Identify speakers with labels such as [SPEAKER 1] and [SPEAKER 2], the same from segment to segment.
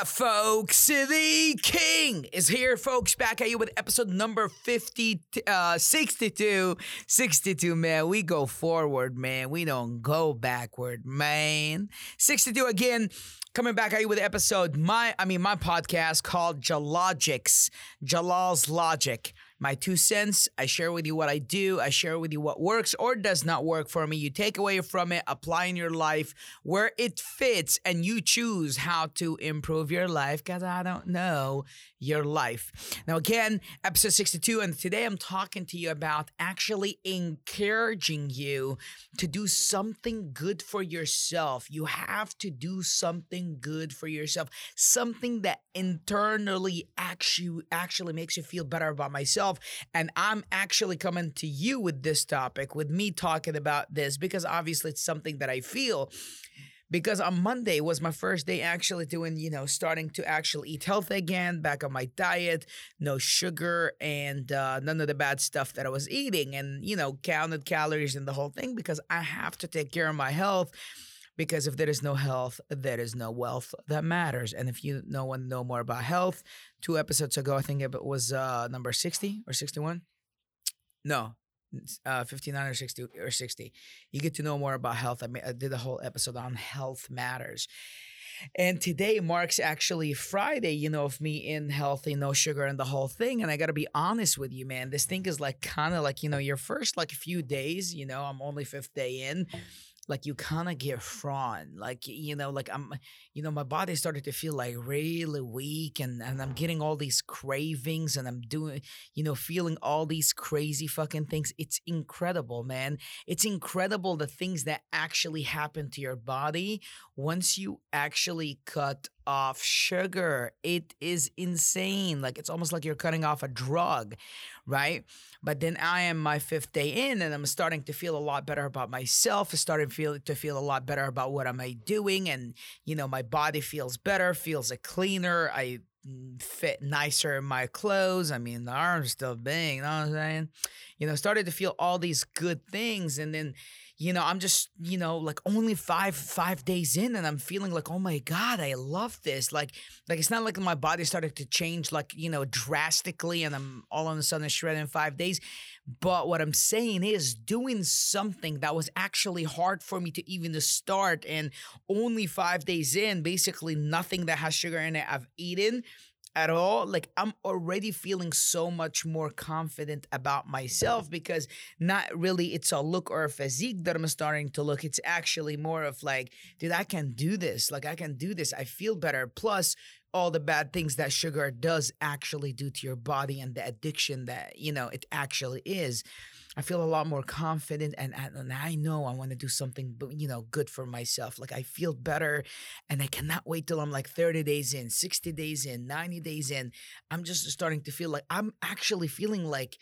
[SPEAKER 1] folks. The King is here, folks. Back at you with episode number 50, uh, 62. 62, man. We go forward, man. We don't go backward, man. 62 again. Coming back at you with episode, my, I mean, my podcast called Jalogics, Jalal's Logic my two cents. I share with you what I do. I share with you what works or does not work for me. You take away from it, apply in your life where it fits, and you choose how to improve your life because I don't know your life. Now, again, episode 62, and today I'm talking to you about actually encouraging you to do something good for yourself. You have to do something good for yourself, something that internally actually actually makes you feel better about myself. And I'm actually coming to you with this topic, with me talking about this, because obviously it's something that I feel because on Monday was my first day actually doing, you know, starting to actually eat healthy again, back on my diet, no sugar and uh, none of the bad stuff that I was eating, and you know, counted calories and the whole thing because I have to take care of my health. Because if there is no health, there is no wealth that matters. And if you no one know more about health, two episodes ago, I think it was uh, number sixty or sixty-one. No, uh, 59 or 60 or 60 you get to know more about health I, mean, I did a whole episode on health matters and today marks actually friday you know of me in healthy no sugar and the whole thing and i gotta be honest with you man this thing is like kind of like you know your first like few days you know i'm only fifth day in like you kind of get frawn like you know like i'm you know my body started to feel like really weak and and i'm getting all these cravings and i'm doing you know feeling all these crazy fucking things. It's incredible man. It's incredible the things that actually happen to your body once you actually cut off sugar it is insane like it's almost like you're cutting off a drug right but then I am my fifth day in, and I'm starting to feel a lot better about myself. Starting to feel to feel a lot better about what am I doing, and you know my body feels better, feels a cleaner. I fit nicer in my clothes. I mean, the arms still big. You know what I'm saying? You know, started to feel all these good things, and then you know i'm just you know like only five five days in and i'm feeling like oh my god i love this. Like like it's not like my body started to change like you know drastically and i'm all of a sudden shredded in five days. But what i'm saying is doing something that was actually hard for me to even to start and only five days in basically nothing that has sugar in it i've eaten at all like i'm already feeling so much more confident about myself because not really it's a look or a physique that i'm starting to look. It's actually more of like dude i can do this. Like i can do this. I feel better. Plus all the bad things that sugar does actually do to your body and the addiction that you know it actually is I feel a lot more confident and, and I know I want to do something you know good for myself. Like I feel better and I cannot wait till I'm like 30 days in, 60 days in, 90 days in. I'm just starting to feel like I'm actually feeling like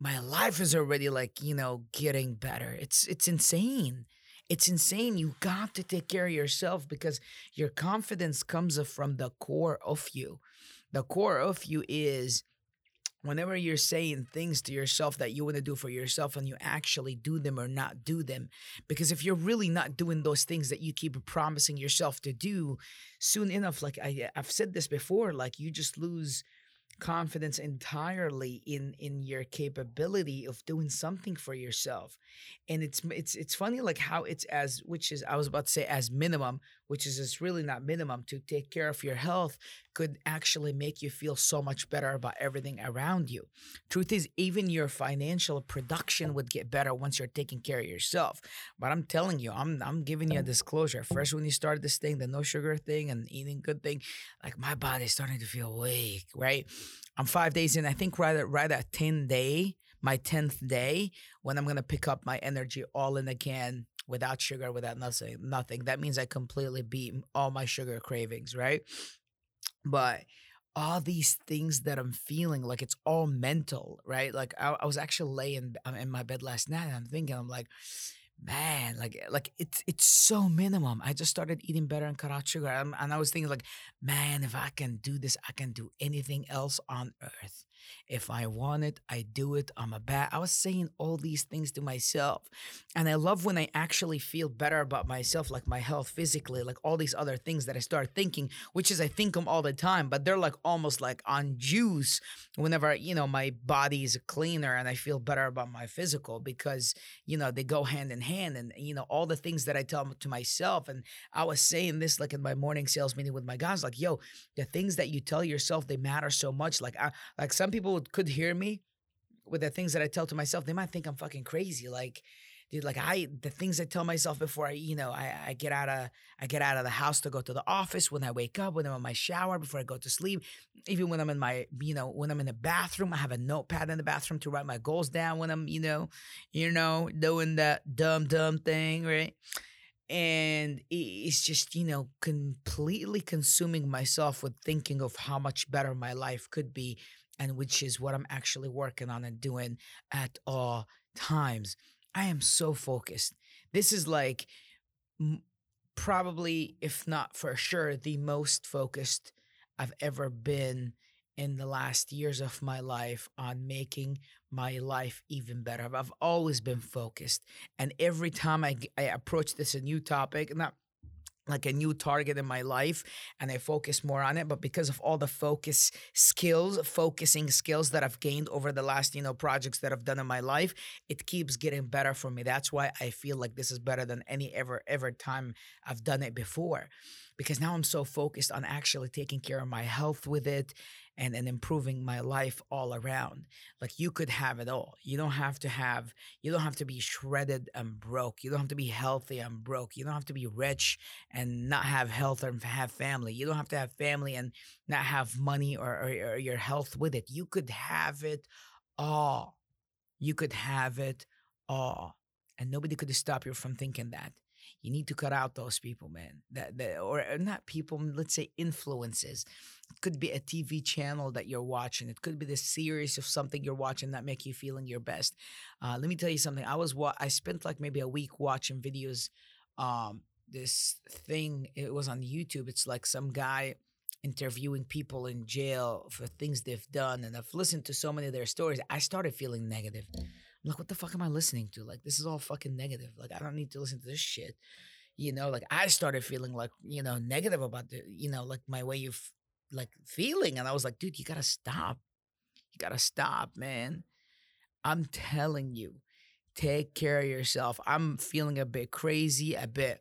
[SPEAKER 1] my life is already like, you know, getting better. It's it's insane. It's insane. You got to take care of yourself because your confidence comes from the core of you. The core of you is whenever you're saying things to yourself that you want to do for yourself and you actually do them or not do them because if you're really not doing those things that you keep promising yourself to do soon enough like I, i've said this before like you just lose confidence entirely in in your capability of doing something for yourself. And it's it's it's funny like how it's as which is i was about to say as minimum which is it's really not minimum to take care of your health could actually make you feel so much better about everything around you. Truth is even your financial production would get better once you're taking care of yourself. But i'm telling you i'm i'm giving you a disclosure. First when you started this thing the no sugar thing and eating good thing like my body's starting to feel weak right? I'm five days in. I think right at right at 10 day my 10th day when I'm to pick up my energy all in again without sugar, without nothing, nothing. That means I completely beat all my sugar cravings, right? But all these things that I'm feeling, like it's all mental, right? Like I, I was actually laying um, in my bed last night and I'm thinking, I'm like, man like eh, like it's it's so minimum i just started eating better and cut out sugar and i was thinking like man if i can do this i can do anything else on earth If I want it, I do it. I'm a bad. I was saying all these things to myself. And I love when I actually feel better about myself, like my health physically, like all these other things that I start thinking, which is I think them all the time, but they're like almost like on juice whenever, you know, my body is cleaner and I feel better about my physical because, you know, they go hand in hand. And, you know, all the things that I tell to myself. And I was saying this like in my morning sales meeting with my guys, like, yo, the things that you tell yourself, they matter so much. Like, I, like some people could hear me with the things that I tell to myself, they might think I'm fucking crazy. Like, dude, like I the things I tell myself before I, you know, I, I get out of I get out of the house to go to the office, when I wake up, when I'm in my shower, before I go to sleep, even when I'm in my, you know, when I'm in the bathroom, I have a notepad in the bathroom to write my goals down when I'm, you know, you know, doing that dumb, dumb thing, right? and it's just you know completely consuming myself with thinking of how much better my life could be and which is what i'm actually working on and doing at all times i am so focused this is like m- probably if not for sure the most focused i've ever been in the last years of my life on making my life even better. I've always been focused. And every time I, I approach this a new topic, not like a new target in my life and I focus more on it. But because of all the focus skills, focusing skills that I've gained over the last, you know, projects that I've done in my life, it keeps getting better for me. That's why I feel like this is better than any ever, ever time I've done it before. Because now I'm so focused on actually taking care of my health with it and, and improving my life all around. Like you could have it all. You don't have to have, you don't have to be shredded and broke. You don't have to be healthy and broke. You don't have to be rich and not have health and have family. You don't have to have family and not have money or, or, or your health with it. You could have it all. You could have it all. And nobody could stop you from thinking that you need to cut out those people, man. That, that or not people, let's say influences. It could be a TV channel that you're watching. It could be the series of something you're watching that make you feeling your best. Uh, let me tell you something. I was wa- I spent like maybe a week watching videos. Um, this thing it was on YouTube. It's like some guy interviewing people in jail for things they've done, and I've listened to so many of their stories. I started feeling negative. I'm like, what the fuck am I listening to? Like, this is all fucking negative. Like, I don't need to listen to this shit. You know, like I started feeling like, you know, negative about the, you know, like my way of like feeling. And I was like, dude, you gotta stop. You gotta stop, man. I'm telling you, take care of yourself. I'm feeling a bit crazy, a bit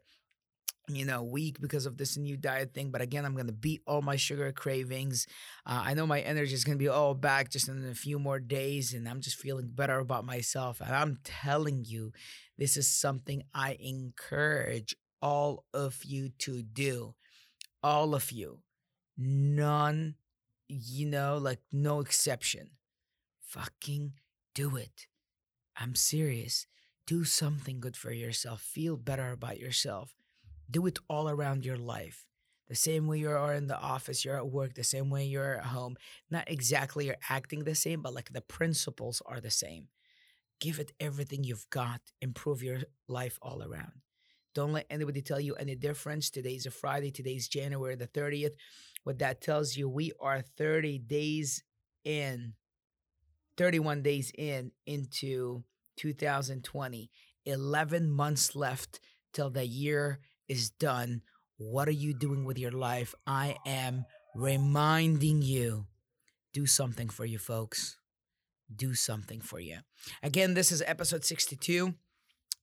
[SPEAKER 1] you know, weak because of this new diet thing. But again, I'm gonna beat all my sugar cravings. Uh, I know my energy is gonna be all back just in a few more days, and I'm just feeling better about myself. And I'm telling you, this is something I encourage all of you to do. All of you, none, you know, like no exception. Fucking do it. I'm serious. Do something good for yourself. Feel better about yourself do it all around your life. The same way you are in the office, you're at work, the same way you're at home. Not exactly you're acting the same, but like the principles are the same. Give it everything you've got, improve your life all around. Don't let anybody tell you any difference. Today's a Friday, today's January the 30th. What that tells you, we are 30 days in, 31 days in into 2020. 11 months left till the year is done. What are you doing with your life? I am reminding you do something for you, folks. Do something for you. Again, this is episode 62.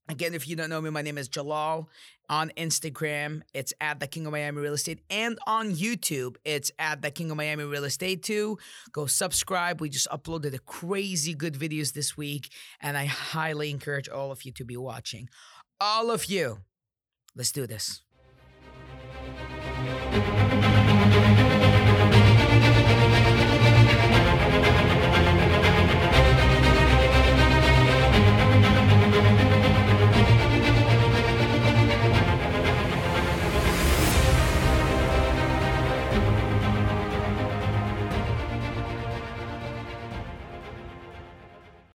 [SPEAKER 1] Again, if you don't know me, my name is Jalal. On Instagram, it's at the King of Miami Real Estate. And on YouTube, it's at the King of Miami Real Estate too. Go subscribe. We just uploaded a crazy good videos this week. And I highly encourage all of you to be watching. All of you. Let's do this.